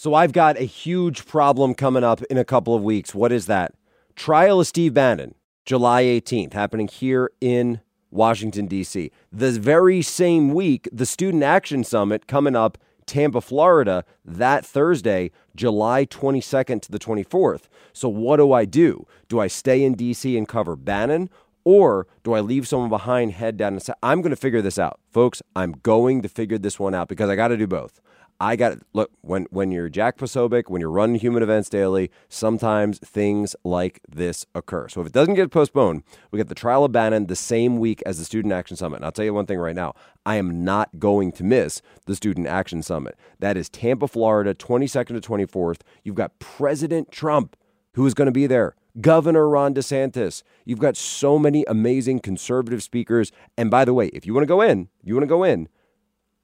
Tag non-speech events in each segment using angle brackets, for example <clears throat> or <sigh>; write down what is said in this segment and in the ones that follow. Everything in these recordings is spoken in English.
So I've got a huge problem coming up in a couple of weeks. What is that? Trial of Steve Bannon, July 18th, happening here in Washington, D.C. The very same week, the Student Action Summit coming up Tampa, Florida, that Thursday, July 22nd to the 24th. So, what do I do? Do I stay in DC and cover Bannon? Or do I leave someone behind, head down, and say, I'm going to figure this out? Folks, I'm going to figure this one out because I got to do both. I got look when when you're Jack Posobiec, when you're running Human Events Daily, sometimes things like this occur. So if it doesn't get postponed, we get the trial of Bannon the same week as the Student Action Summit. And I'll tell you one thing right now: I am not going to miss the Student Action Summit. That is Tampa, Florida, 22nd to 24th. You've got President Trump who is going to be there. Governor Ron DeSantis. You've got so many amazing conservative speakers. And by the way, if you want to go in, you want to go in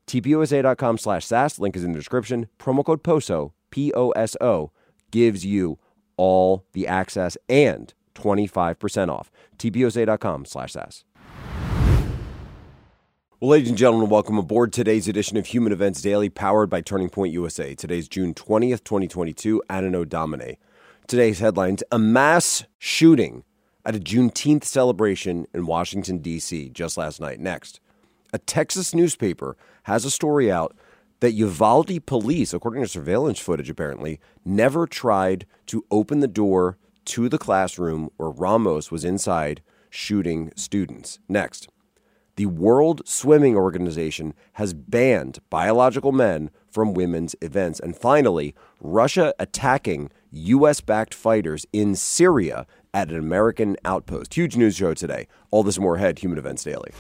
tpusa.com slash SAS. Link is in the description. Promo code POSO, P O S O, gives you all the access and 25% off. tpusa.com slash SAS. Well, ladies and gentlemen, welcome aboard today's edition of Human Events Daily, powered by Turning Point USA. Today's June 20th, 2022, Anno Domini. Today's headlines A mass shooting at a Juneteenth celebration in Washington, D.C. just last night. Next, a Texas newspaper has a story out that Uvalde police, according to surveillance footage apparently, never tried to open the door to the classroom where Ramos was inside shooting students. Next, the World Swimming Organization has banned biological men from women's events. And finally, Russia attacking U.S. backed fighters in Syria at an American outpost. Huge news show today. All this more ahead, Human Events Daily.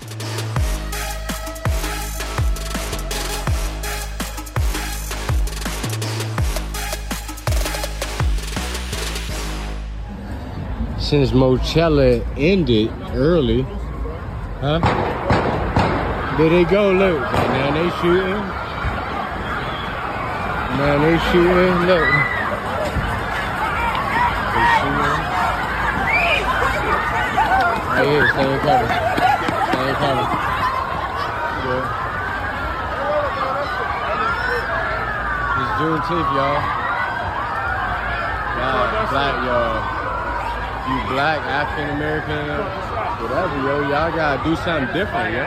Since Moechella ended early, huh? There they go, look. Now they shooting. Now they shooting, look. They shooting. Right here, cover. Stay in cover. Yeah. It's Juneteenth, y'all. Y'all, black, y'all you black, African American, whatever, yo, y'all gotta do something different, yo.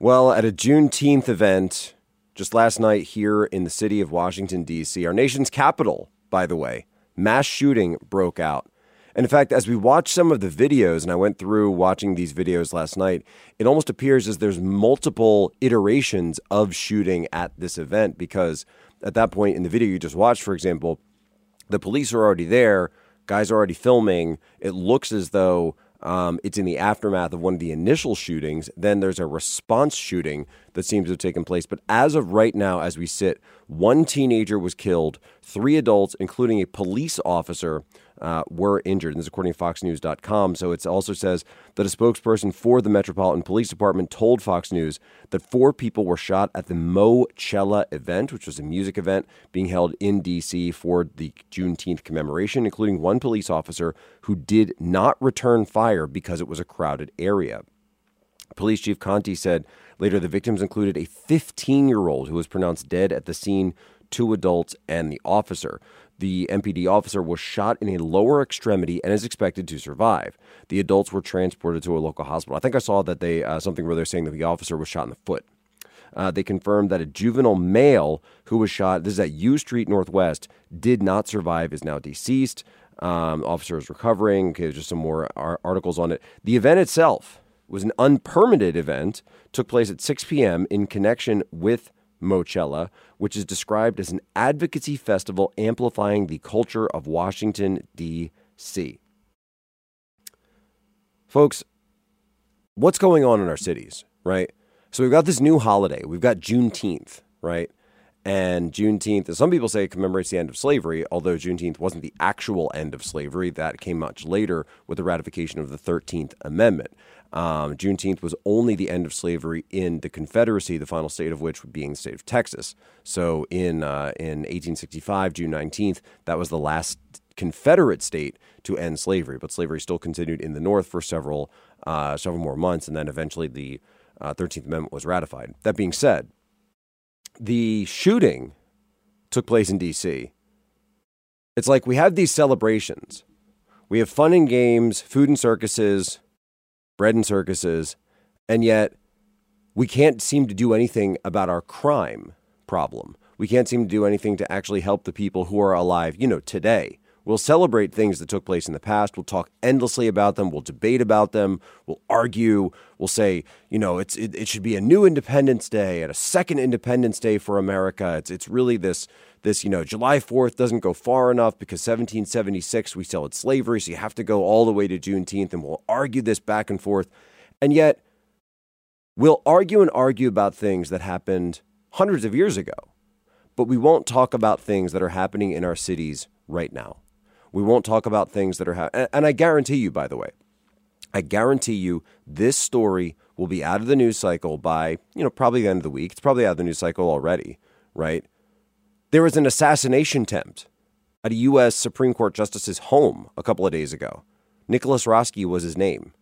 Well, at a Juneteenth event just last night here in the city of Washington, D.C., our nation's capital, by the way, mass shooting broke out. And in fact, as we watch some of the videos, and I went through watching these videos last night, it almost appears as there's multiple iterations of shooting at this event because at that point in the video you just watched, for example, the police are already there, guys are already filming. It looks as though um, it's in the aftermath of one of the initial shootings. Then there's a response shooting that seems to have taken place. But as of right now, as we sit, one teenager was killed, three adults, including a police officer, uh, were injured. And this is according to FoxNews.com. So it also says that a spokesperson for the Metropolitan Police Department told Fox News that four people were shot at the Moechella event, which was a music event being held in D.C. for the Juneteenth commemoration, including one police officer who did not return fire because it was a crowded area. Police Chief Contee said later the victims included a 15 year old who was pronounced dead at the scene, two adults, and the officer. The MPD officer was shot in a lower extremity and is expected to survive. The adults were transported to a local hospital. I think I saw that they uh, something where they're saying that the officer was shot in the foot. Uh, they confirmed that a juvenile male who was shot, this is at U Street Northwest, did not survive, is now deceased. Um, officer is recovering. Okay, there's just some more ar- articles on it. The event itself was an unpermitted event, took place at 6 p.m. in connection with Moechella, which is described as an advocacy festival amplifying the culture of Washington, D.C. Folks, what's going on in our cities, right? So we've got this new holiday. We've got Juneteenth, right? And Juneteenth, as some people say commemorates the end of slavery, although Juneteenth wasn't the actual end of slavery. That came much later with the ratification of the 13th Amendment. Um, Juneteenth was only the end of slavery in the Confederacy, the final state of which would being the state of Texas. So in, uh, in 1865, June 19th, that was the last Confederate state to end slavery. But slavery still continued in the North for several, uh, several more months, and then eventually the uh, 13th Amendment was ratified. That being said, the shooting took place in D.C., it's like we have these celebrations. We have fun and games, food and circuses, bread and circuses, and yet we can't seem to do anything about our crime problem. We can't seem to do anything to actually help the people who are alive, you know, today. We'll celebrate things that took place in the past. We'll talk endlessly about them. We'll debate about them. We'll argue. We'll say, you know, it's it, it should be a new Independence Day and a second Independence Day for America. It's it's really this this you know July Fourth doesn't go far enough because 1776 we still had slavery, so you have to go all the way to Juneteenth, and we'll argue this back and forth, and yet we'll argue and argue about things that happened hundreds of years ago, but we won't talk about things that are happening in our cities right now. We won't talk about things that are happening. And I guarantee you, by the way, I guarantee you this story will be out of the news cycle by, you know, probably the end of the week. It's probably out of the news cycle already, right? There was an assassination attempt at a U.S. Supreme Court justice's home a couple of days ago. Nicholas Roske was his name.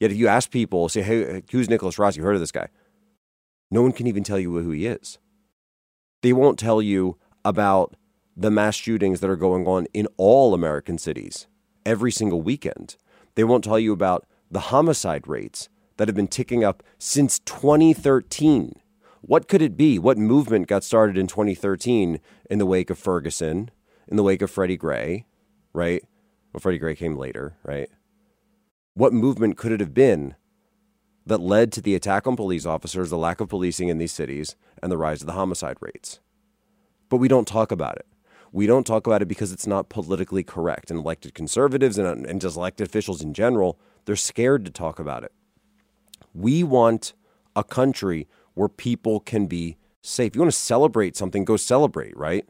Yet if you ask people, say, hey, who's Nicholas Roske? You heard of this guy? No one can even tell you who he is. They won't tell you about the mass shootings that are going on in all American cities every single weekend. They won't tell you about the homicide rates that have been ticking up since 2013. What could it be? What movement got started in 2013 in the wake of Ferguson, in the wake of Freddie Gray, right? Well, Freddie Gray came later, right? What movement could it have been that led to the attack on police officers, the lack of policing in these cities, and the rise of the homicide rates? But we don't talk about it. We don't talk about it because it's not politically correct. And elected conservatives and, and just elected officials in general, they're scared to talk about it. We want a country where people can be safe. You want to celebrate something, go celebrate, right?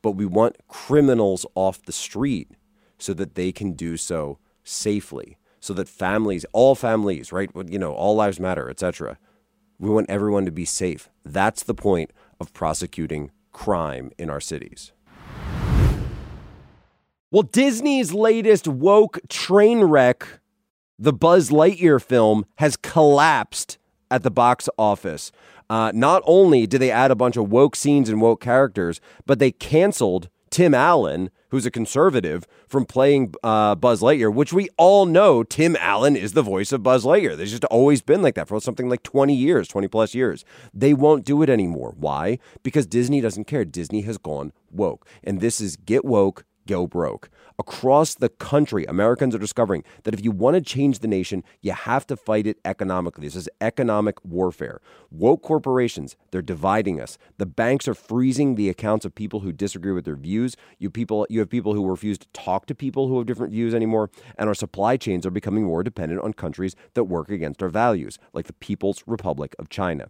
But we want criminals off the street so that they can do so safely, so that families, all families, right? You know, all lives matter, etc. We want everyone to be safe. That's the point of prosecuting crime in our cities. Well, Disney's latest woke train wreck, the Buzz Lightyear film, has collapsed at the box office. Uh, not only did they add a bunch of woke scenes and woke characters, but they canceled Tim Allen, who's a conservative, from playing uh, Buzz Lightyear, which we all know Tim Allen is the voice of Buzz Lightyear. There's just always been like that for something like 20 years, 20 plus years. They won't do it anymore. Why? Because Disney doesn't care. Disney has gone woke. And this is get woke, go broke. Across the country, Americans are discovering that if you want to change the nation, you have to fight it economically. This is economic warfare. Woke corporations, they're dividing us. The banks are freezing the accounts of people who disagree with their views. You people you have people who refuse to talk to people who have different views anymore, and our supply chains are becoming more dependent on countries that work against our values, like the People's Republic of China.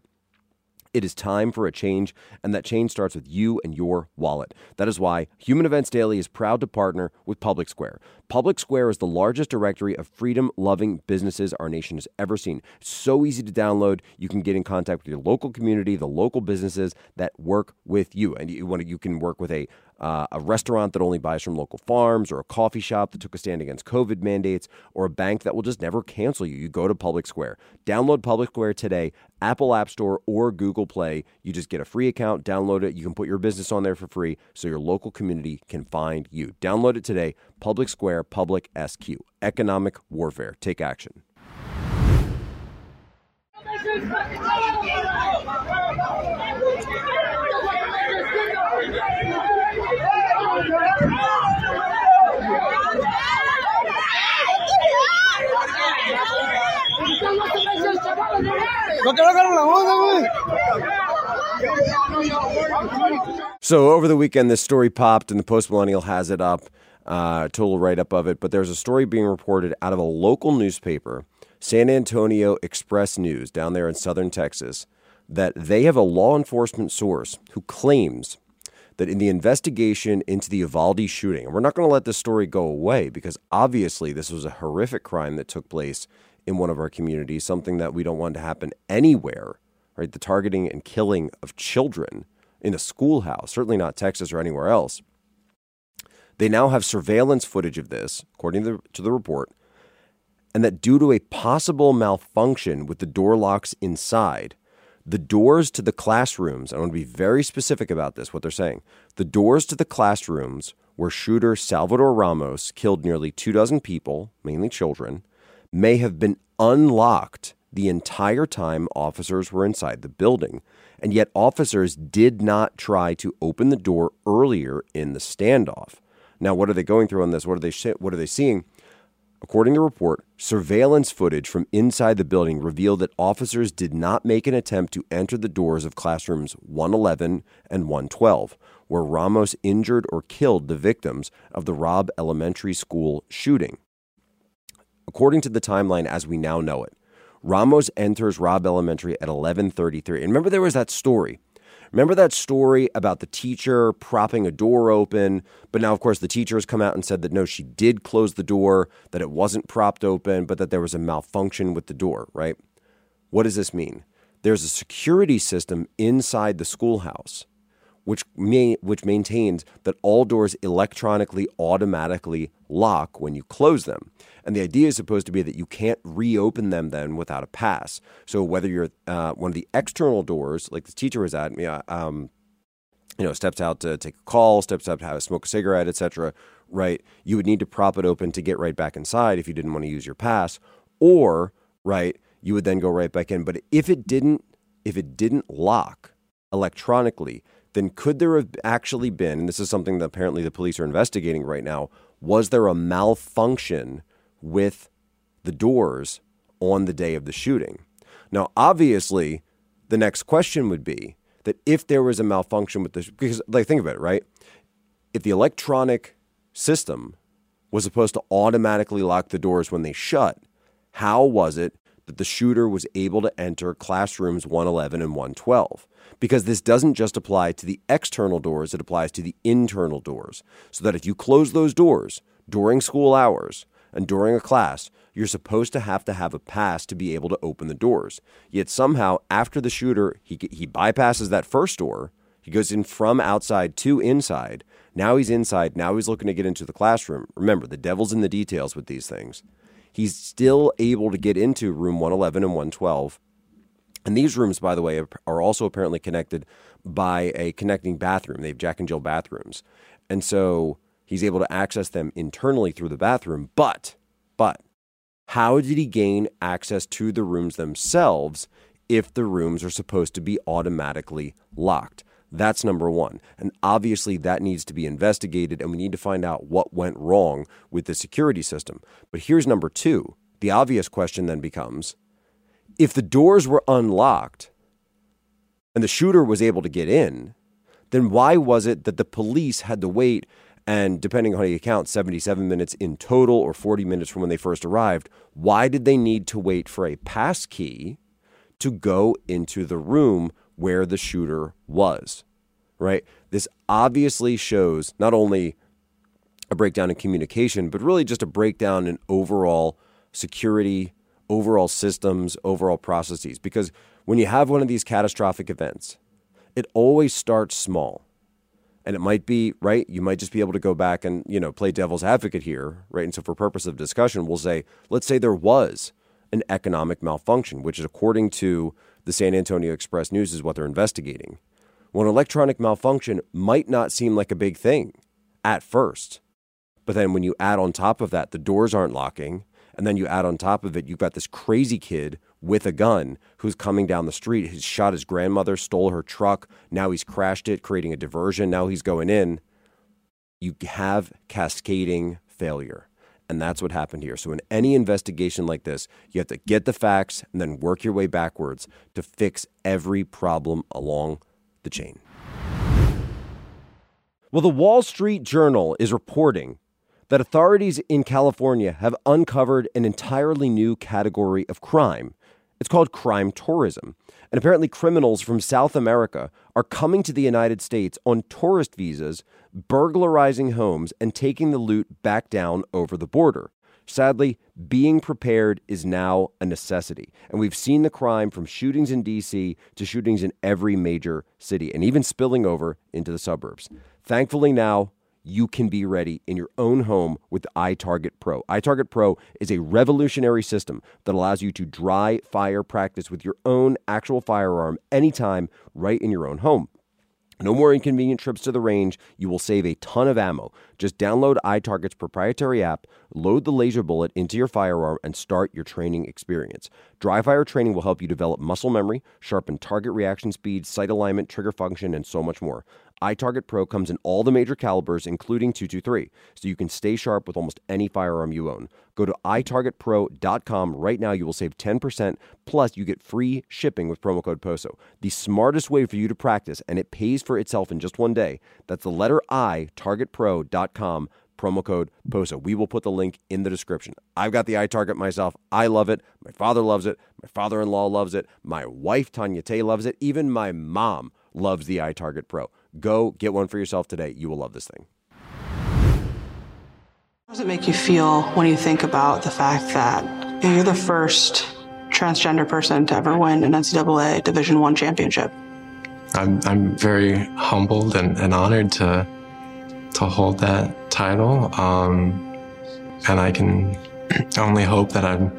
It is time for a change, and that change starts with you and your wallet. That is why Human Events Daily is proud to partner with Public Square. Public Square is the largest directory of freedom loving businesses our nation has ever seen. So easy to download. You can get in contact with your local community, the local businesses that work with you. And you, want to, you can work with a uh, a restaurant that only buys from local farms, or a coffee shop that took a stand against COVID mandates, or a bank that will just never cancel you. You go to Public Square. Download Public Square today, Apple App Store or Google Play. You just get a free account, download it. You can put your business on there for free so your local community can find you. Download it today. Public Square, Public SQ. Economic warfare. Take action. So over the weekend, this story popped, and the Post Millennial has it up, uh, total write up of it. But there's a story being reported out of a local newspaper, San Antonio Express News, down there in southern Texas, that they have a law enforcement source who claims that in the investigation into the Uvalde shooting, and we're not going to let this story go away because obviously this was a horrific crime that took place in one of our communities, something that we don't want to happen anywhere, right? The targeting and killing of children in a schoolhouse, certainly not Texas or anywhere else. They now have surveillance footage of this, according to the, to the report, and that due to a possible malfunction with the door locks inside, The doors to the classrooms, I want to be very specific about this, what they're saying. The doors to the classrooms where shooter Salvador Ramos killed nearly two dozen people, mainly children, may have been unlocked the entire time officers were inside the building. And yet, officers did not try to open the door earlier in the standoff. Now, what are they going through on this? What are they, what are they seeing? According to the report, surveillance footage from inside the building revealed that officers did not make an attempt to enter the doors of classrooms 111 and 112, where Ramos injured or killed the victims of the Robb Elementary School shooting. According to the timeline as we now know it, Ramos enters Robb Elementary at 11:33. And remember there was that story Remember that story about the teacher propping a door open? But now, of course, the teacher has come out and said that no, she did close the door, that it wasn't propped open, but that there was a malfunction with the door, right? What does this mean? There's a security system inside the schoolhouse which may, which maintains that all doors electronically automatically lock when you close them. And the idea is supposed to be that you can't reopen them then without a pass. So whether you're uh, one of the external doors, like the teacher was at, um, you know, steps out to take a call, steps out to have a smoke a cigarette, etc. Right, you would need to prop it open to get right back inside if you didn't want to use your pass, or right, you would then go right back in. But if it didn't, if it didn't lock electronically, then could there have actually been, and this is something that apparently the police are investigating right now, was there a malfunction with the doors on the day of the shooting? Now, obviously, the next question would be that if there was a malfunction with the, because, like, think of it, right? If the electronic system was supposed to automatically lock the doors when they shut, how was it that the shooter was able to enter classrooms 111 and 112? because this doesn't just apply to the external doors, it applies to the internal doors. So that if you close those doors during school hours and during a class, you're supposed to have to have a pass to be able to open the doors. Yet somehow, after the shooter, he, he bypasses that first door, he goes in from outside to inside. Now he's inside. Now he's looking to get into the classroom. Remember, the devil's in the details with these things. He's still able to get into room 111 and 112 and these rooms, by the way, are also apparently connected by a connecting bathroom. They have Jack and Jill bathrooms. And so he's able to access them internally through the bathroom. But, but, how did he gain access to the rooms themselves if the rooms are supposed to be automatically locked? That's number one. And obviously, that needs to be investigated, and we need to find out what went wrong with the security system. But here's number two. The obvious question then becomes if the doors were unlocked and the shooter was able to get in, then why was it that the police had to wait and depending on how you count 77 minutes in total or 40 minutes from when they first arrived why did they need to wait for a pass key to go into the room where the shooter was right this obviously shows not only a breakdown in communication but really just a breakdown in overall security overall systems, overall processes. Because when you have one of these catastrophic events, it always starts small. And it might be, right, you might just be able to go back and, you know, play devil's advocate here, right? And so for purpose of discussion, we'll say, let's say there was an economic malfunction, which is according to the San Antonio Express News is what they're investigating. Well, electronic malfunction might not seem like a big thing at first. But then when you add on top of that, the doors aren't locking, and then you add on top of it, you've got this crazy kid with a gun who's coming down the street. He's shot his grandmother, stole her truck. Now he's crashed it, creating a diversion. Now he's going in. You have cascading failure. And that's what happened here. So, in any investigation like this, you have to get the facts and then work your way backwards to fix every problem along the chain. Well, the Wall Street Journal is reporting that authorities in California have uncovered an entirely new category of crime. It's called crime tourism. And apparently, criminals from South America are coming to the United States on tourist visas, burglarizing homes, and taking the loot back down over the border. Sadly, being prepared is now a necessity. And we've seen the crime from shootings in D.C. to shootings in every major city and even spilling over into the suburbs. Thankfully, now you can be ready in your own home with the iTarget Pro. iTarget Pro is a revolutionary system that allows you to dry fire practice with your own actual firearm anytime right in your own home. No more inconvenient trips to the range. You will save a ton of ammo. Just download iTarget's proprietary app, load the laser bullet into your firearm, and start your training experience. Dry fire training will help you develop muscle memory, sharpen target reaction speed, sight alignment, trigger function, and so much more iTarget Pro comes in all the major calibers, including 223, so you can stay sharp with almost any firearm you own. Go to itargetpro.com right now. You will save 10%, plus you get free shipping with promo code POSO. The smartest way for you to practice, and it pays for itself in just one day. That's the letter I, targetpro.com, promo code POSO. We will put the link in the description. I've got the iTarget myself. I love it. My father loves it. My father-in-law loves it. My wife, Tanya Tay, loves it. Even my mom loves the iTarget Pro. Go get one for yourself today. You will love this thing. How does it make you feel when you think about the fact that you're the first transgender person to ever win an NCAA Division One championship? I'm I'm very humbled and, and honored to to hold that title, um, and I can <clears throat> only hope that I'm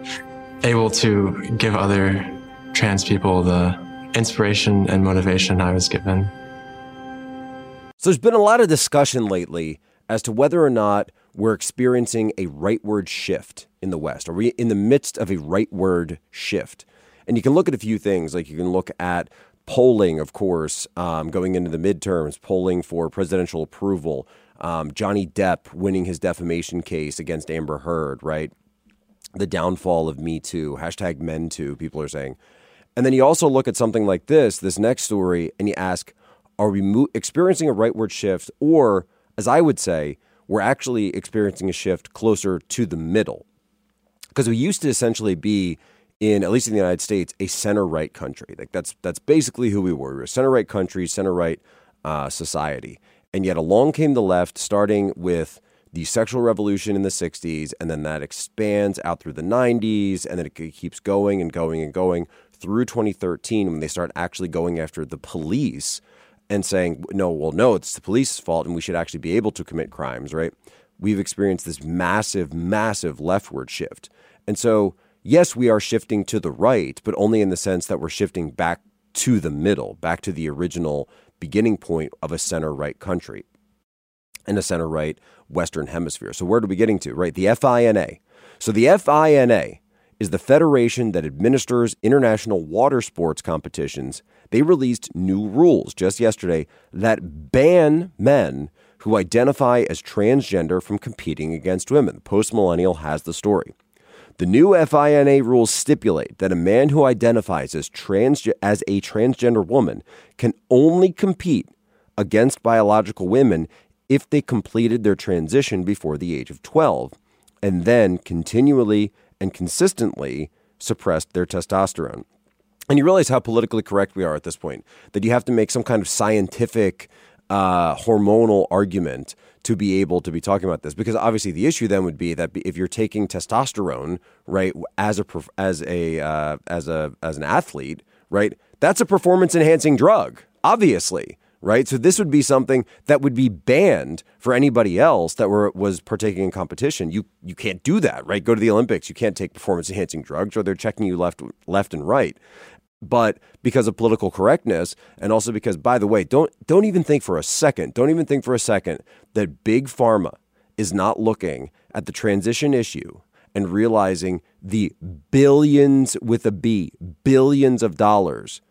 able to give other trans people the inspiration and motivation I was given. So there's been a lot of discussion lately as to whether or not we're experiencing a rightward shift in the West. Are we in the midst of a rightward shift? And you can look at a few things, like you can look at polling, of course, um, going into the midterms, polling for presidential approval, um, Johnny Depp winning his defamation case against Amber Heard, right? The downfall of Me Too, hashtag Men Too, people are saying. And then you also look at something like this, this next story, and you ask, are we mo- experiencing a rightward shift, or as I would say, we're actually experiencing a shift closer to the middle? Because we used to essentially be in, at least in the United States, a center right country. Like that's that's basically who we were. We were a center right country, center right uh, society, and yet along came the left, starting with the sexual revolution in the 60s, and then that expands out through the 90s, and then it keeps going and going and going through 2013 when they start actually going after the police and saying, no, well, no, it's the police's fault and we should actually be able to commit crimes, right? We've experienced this massive, massive leftward shift. And so, yes, we are shifting to the right, but only in the sense that we're shifting back to the middle, back to the original beginning point of a center right country and a center right Western hemisphere. So, where are we getting to, right? The FINA. So, the FINA is the federation that administers international water sports competitions. They released new rules just yesterday that ban men who identify as transgender from competing against women. Post Millennial has the story. The new FINA rules stipulate that a man who identifies as, trans- as a transgender woman can only compete against biological women if they completed their transition before the age of 12 and then continually and consistently suppressed their testosterone. And you realize how politically correct we are at this point, that you have to make some kind of scientific, uh, hormonal argument to be able to be talking about this. Because obviously, the issue then would be that if you're taking testosterone, right, as a as a uh, as a as an athlete, right, that's a performance enhancing drug, obviously right? So this would be something that would be banned for anybody else that were was partaking in competition. You you can't do that, right? Go to the Olympics, you can't take performance enhancing drugs, or they're checking you left left and right. But because of political correctness, and also because, by the way, don't don't even think for a second, don't even think for a second that big pharma is not looking at the transition issue and realizing the billions with a B, billions of dollars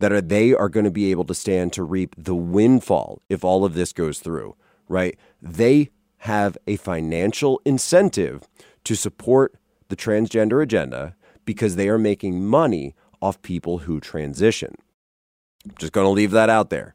that are, they are going to be able to stand to reap the windfall if all of this goes through, right? They have a financial incentive to support the transgender agenda because they are making money off people who transition. I'm just going to leave that out there.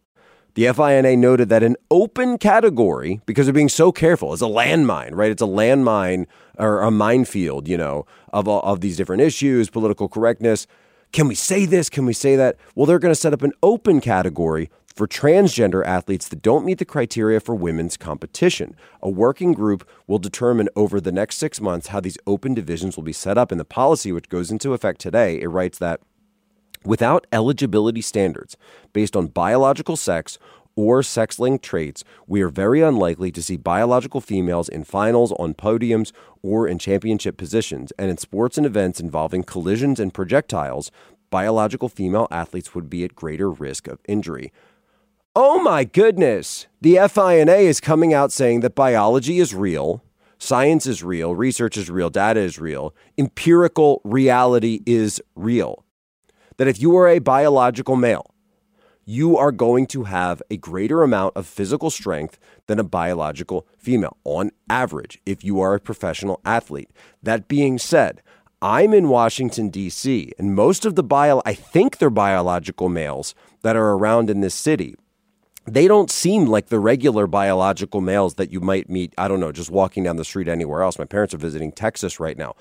The FINA noted that an open category, because they're being so careful, is a landmine, right? It's a landmine or a minefield, you know, of, of these different issues, political correctness. Can we say this? Can we say that? Well, they're going to set up an open category for transgender athletes that don't meet the criteria for women's competition. A working group will determine over the next six months how these open divisions will be set up. In the policy, which goes into effect today, it writes that without eligibility standards based on biological sex or sex linked traits, we are very unlikely to see biological females in finals, on podiums, or in championship positions. And in sports and events involving collisions and projectiles, biological female athletes would be at greater risk of injury. Oh my goodness! The FINA is coming out saying that biology is real, science is real, research is real, data is real, empirical reality is real. That if you are a biological male, you are going to have a greater amount of physical strength than a biological female on average if you are a professional athlete. That being said, I'm in Washington, D.C., and most of the bio, I think they're biological males that are around in this city. They don't seem like the regular biological males that you might meet, I don't know, just walking down the street anywhere else. My parents are visiting Texas right now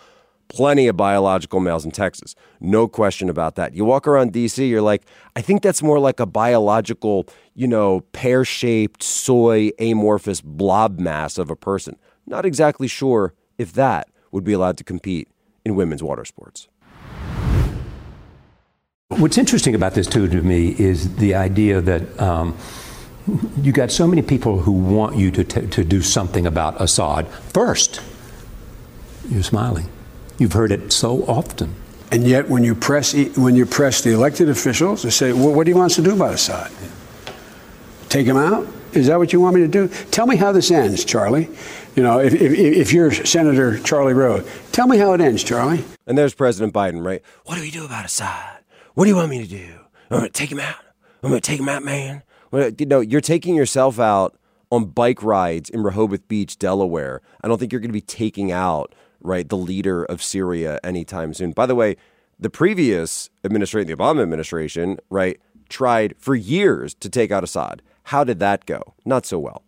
plenty of biological males in Texas. No question about that. You walk around DC, you're like, I think that's more like a biological, you know, pear shaped, soy, amorphous blob mass of a person. Not exactly sure if that would be allowed to compete in women's water sports. What's interesting about this, too, to me, is the idea that. Um, you got so many people who want you to, t- to do something about Assad first. You're smiling. You've heard it so often. And yet, when you press when you press the elected officials, they say, well, "What do you want us to do about Assad? Take him out? Is that what you want me to do? Tell me how this ends, Charlie. You know, if, if, if you're Senator Charlie Rose, tell me how it ends, Charlie." And there's President Biden, right? What do we do about Assad? What do you want me to do? I'm going to take him out. I'm going to take him out, man. You know, you're taking yourself out on bike rides in Rehoboth Beach, Delaware. I don't think you're going to be taking out right, the leader of Syria anytime soon. By the way, the previous administration, the Obama administration, right, tried for years to take out Assad. How did that go? Not so well.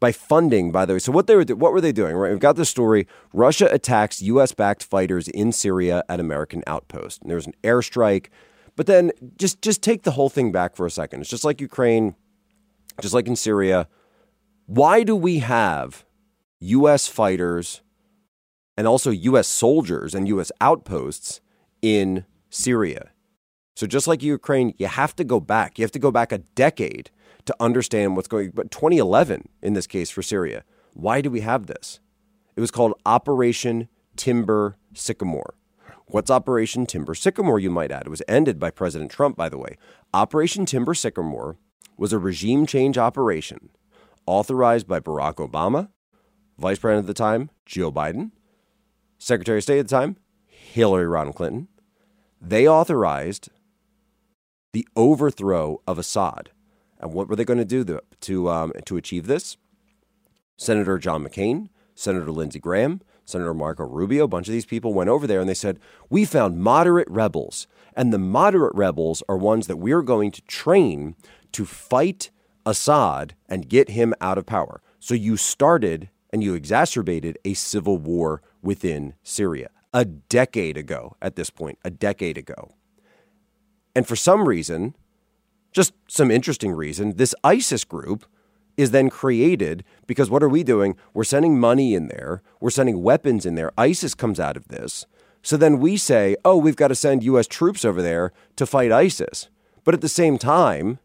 By funding, by the way. So what they were what were they doing? Right, we've got the story. Russia attacks U.S.-backed fighters in Syria at American outpost. And there was an airstrike. But then just just take the whole thing back for a second. It's just like Ukraine, just like in Syria. Why do we have U.S. fighters and also U.S. soldiers and U.S. outposts in Syria. So just like Ukraine, you have to go back. You have to go back a decade to understand what's going. But 2011, in this case for Syria, why do we have this? It was called Operation Timber Sycamore. What's Operation Timber Sycamore, you might add? It was ended by President Trump, by the way. Operation Timber Sycamore was a regime change operation authorized by Barack Obama, Vice President at the time, Joe Biden, Secretary of State at the time, Hillary Rodham Clinton, they authorized the overthrow of Assad. And what were they going to do to, to, um, to achieve this? Senator John McCain, Senator Lindsey Graham, Senator Marco Rubio, a bunch of these people went over there and they said, We found moderate rebels. And the moderate rebels are ones that we're going to train to fight Assad and get him out of power. So you started and you exacerbated a civil war within Syria a decade ago at this point, a decade ago. And for some reason, just some interesting reason, this ISIS group is then created because what are we doing? We're sending money in there, we're sending weapons in there. ISIS comes out of this. So then we say, oh, we've got to send U.S. troops over there to fight ISIS. But at the same time,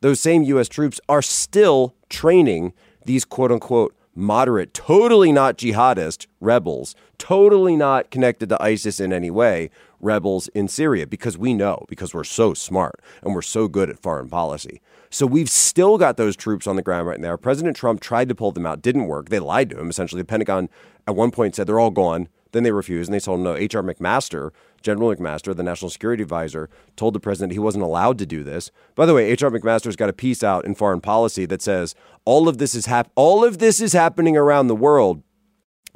those same U.S. troops are still training these quote unquote moderate, totally not jihadist rebels, totally not connected to ISIS in any way, rebels in Syria because we know, because we're so smart and we're so good at foreign policy. So we've still got those troops on the ground right now. President Trump tried to pull them out, didn't work. They lied to him. Essentially, the Pentagon at one point said they're all gone. Then they refused and they told him no. H.R. McMaster, General McMaster, the national security advisor, told the president he wasn't allowed to do this. By the way, H.R. McMaster's got a piece out in Foreign Policy that says all of this is hap- all of this is happening around the world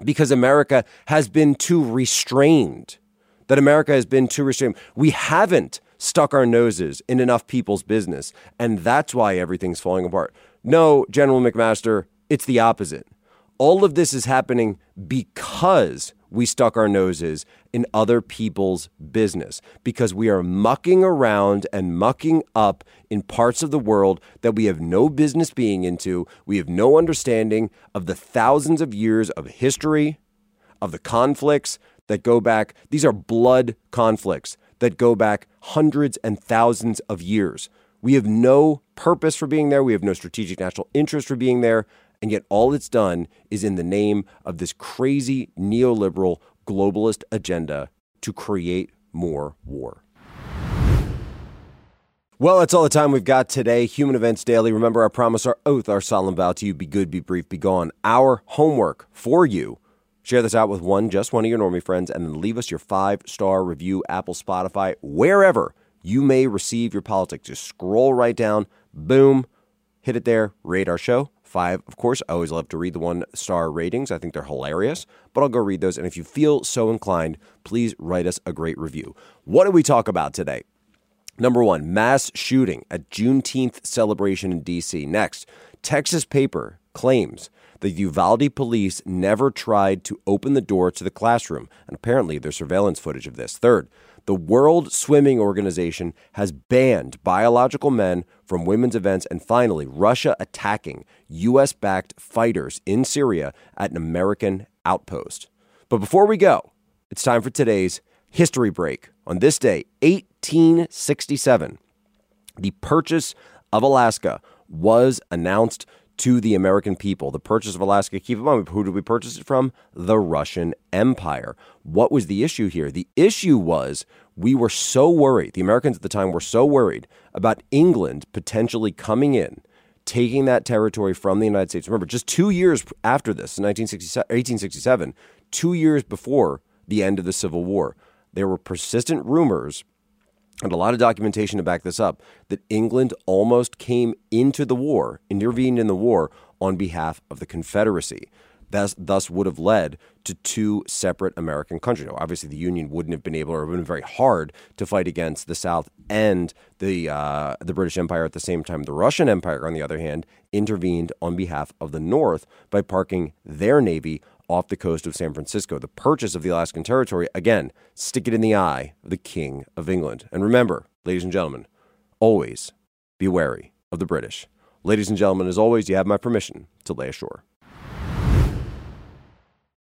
because America has been too restrained. That America has been too restrained. We haven't stuck our noses in enough people's business, and that's why everything's falling apart. No, General McMaster, it's the opposite. All of this is happening because we stuck our noses in other people's business because we are mucking around and mucking up in parts of the world that we have no business being into. We have no understanding of the thousands of years of history, of the conflicts that go back. These are blood conflicts that go back hundreds and thousands of years. We have no purpose for being there. We have no strategic national interest for being there. And yet, all it's done is in the name of this crazy neoliberal globalist agenda to create more war. Well, that's all the time we've got today. Human Events Daily. Remember our promise, our oath, our solemn vow to you be good, be brief, be gone. Our homework for you. Share this out with one, just one of your normie friends, and then leave us your five star review, Apple, Spotify, wherever you may receive your politics. Just scroll right down, boom, hit it there, rate our show. Five, of course, I always love to read the one star ratings. I think they're hilarious, but I'll go read those. And if you feel so inclined, please write us a great review. What did we talk about today? Number one, mass shooting at Juneteenth celebration in D.C. Next, Texas paper claims the Uvalde police never tried to open the door to the classroom, and apparently there's surveillance footage of this. Third, the World Swimming Organization has banned biological men from women's events. And finally, Russia attacking U.S. backed fighters in Syria at an American outpost. But before we go, it's time for today's history break. On this day, 1867, the purchase of Alaska was announced to the American people. The purchase of Alaska, keep in mind, who did we purchase it from? The Russian Empire. What was the issue here? The issue was we were so worried, the Americans at the time were so worried about England potentially coming in, taking that territory from the United States. Remember, just two years after this, in 1867, two years before the end of the Civil War, there were persistent rumors and a lot of documentation to back this up, that England almost came into the war, intervened in the war on behalf of the Confederacy. Thus, thus would have led to two separate American countries. Now, obviously, the Union wouldn't have been able, or would have been very hard to fight against the South and the uh, the British Empire at the same time. The Russian Empire, on the other hand, intervened on behalf of the North by parking their navy off the coast of San Francisco. The purchase of the Alaskan Territory, again, stick it in the eye of the King of England. And remember, ladies and gentlemen, always be wary of the British. Ladies and gentlemen, as always, you have my permission to lay ashore.